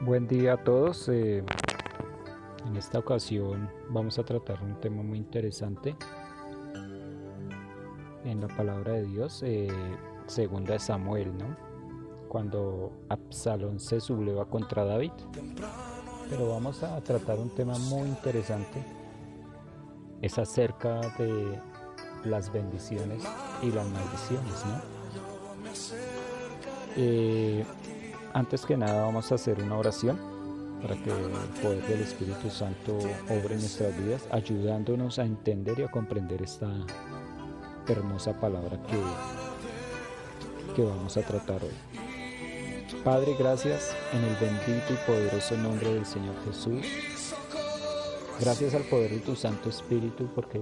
Buen día a todos. Eh, en esta ocasión vamos a tratar un tema muy interesante en la palabra de Dios, eh, segunda de Samuel, ¿no? Cuando Absalón se subleva contra David. Pero vamos a tratar un tema muy interesante. Es acerca de las bendiciones y las maldiciones, ¿no? Eh, antes que nada vamos a hacer una oración para que el poder del Espíritu Santo obre en nuestras vidas, ayudándonos a entender y a comprender esta hermosa palabra que, que vamos a tratar hoy. Padre, gracias en el bendito y poderoso nombre del Señor Jesús. Gracias al poder de tu Santo Espíritu porque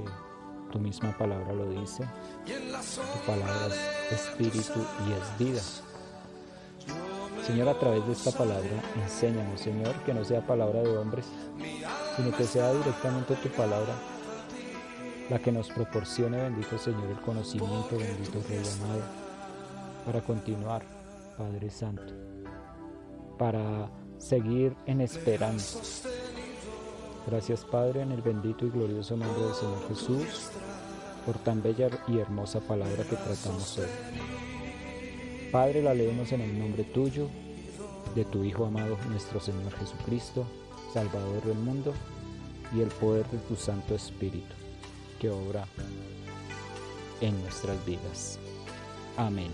tu misma palabra lo dice. Tu palabra es espíritu y es vida. Señor, a través de esta palabra, enséñanos, Señor, que no sea palabra de hombres, sino que sea directamente tu palabra la que nos proporcione, bendito Señor, el conocimiento, bendito Rey amado, para continuar, Padre Santo, para seguir en esperanza. Gracias, Padre, en el bendito y glorioso nombre del Señor Jesús, por tan bella y hermosa palabra que tratamos hoy. Padre, la leemos en el nombre tuyo, de tu Hijo amado, nuestro Señor Jesucristo, Salvador del mundo, y el poder de tu Santo Espíritu, que obra en nuestras vidas. Amén.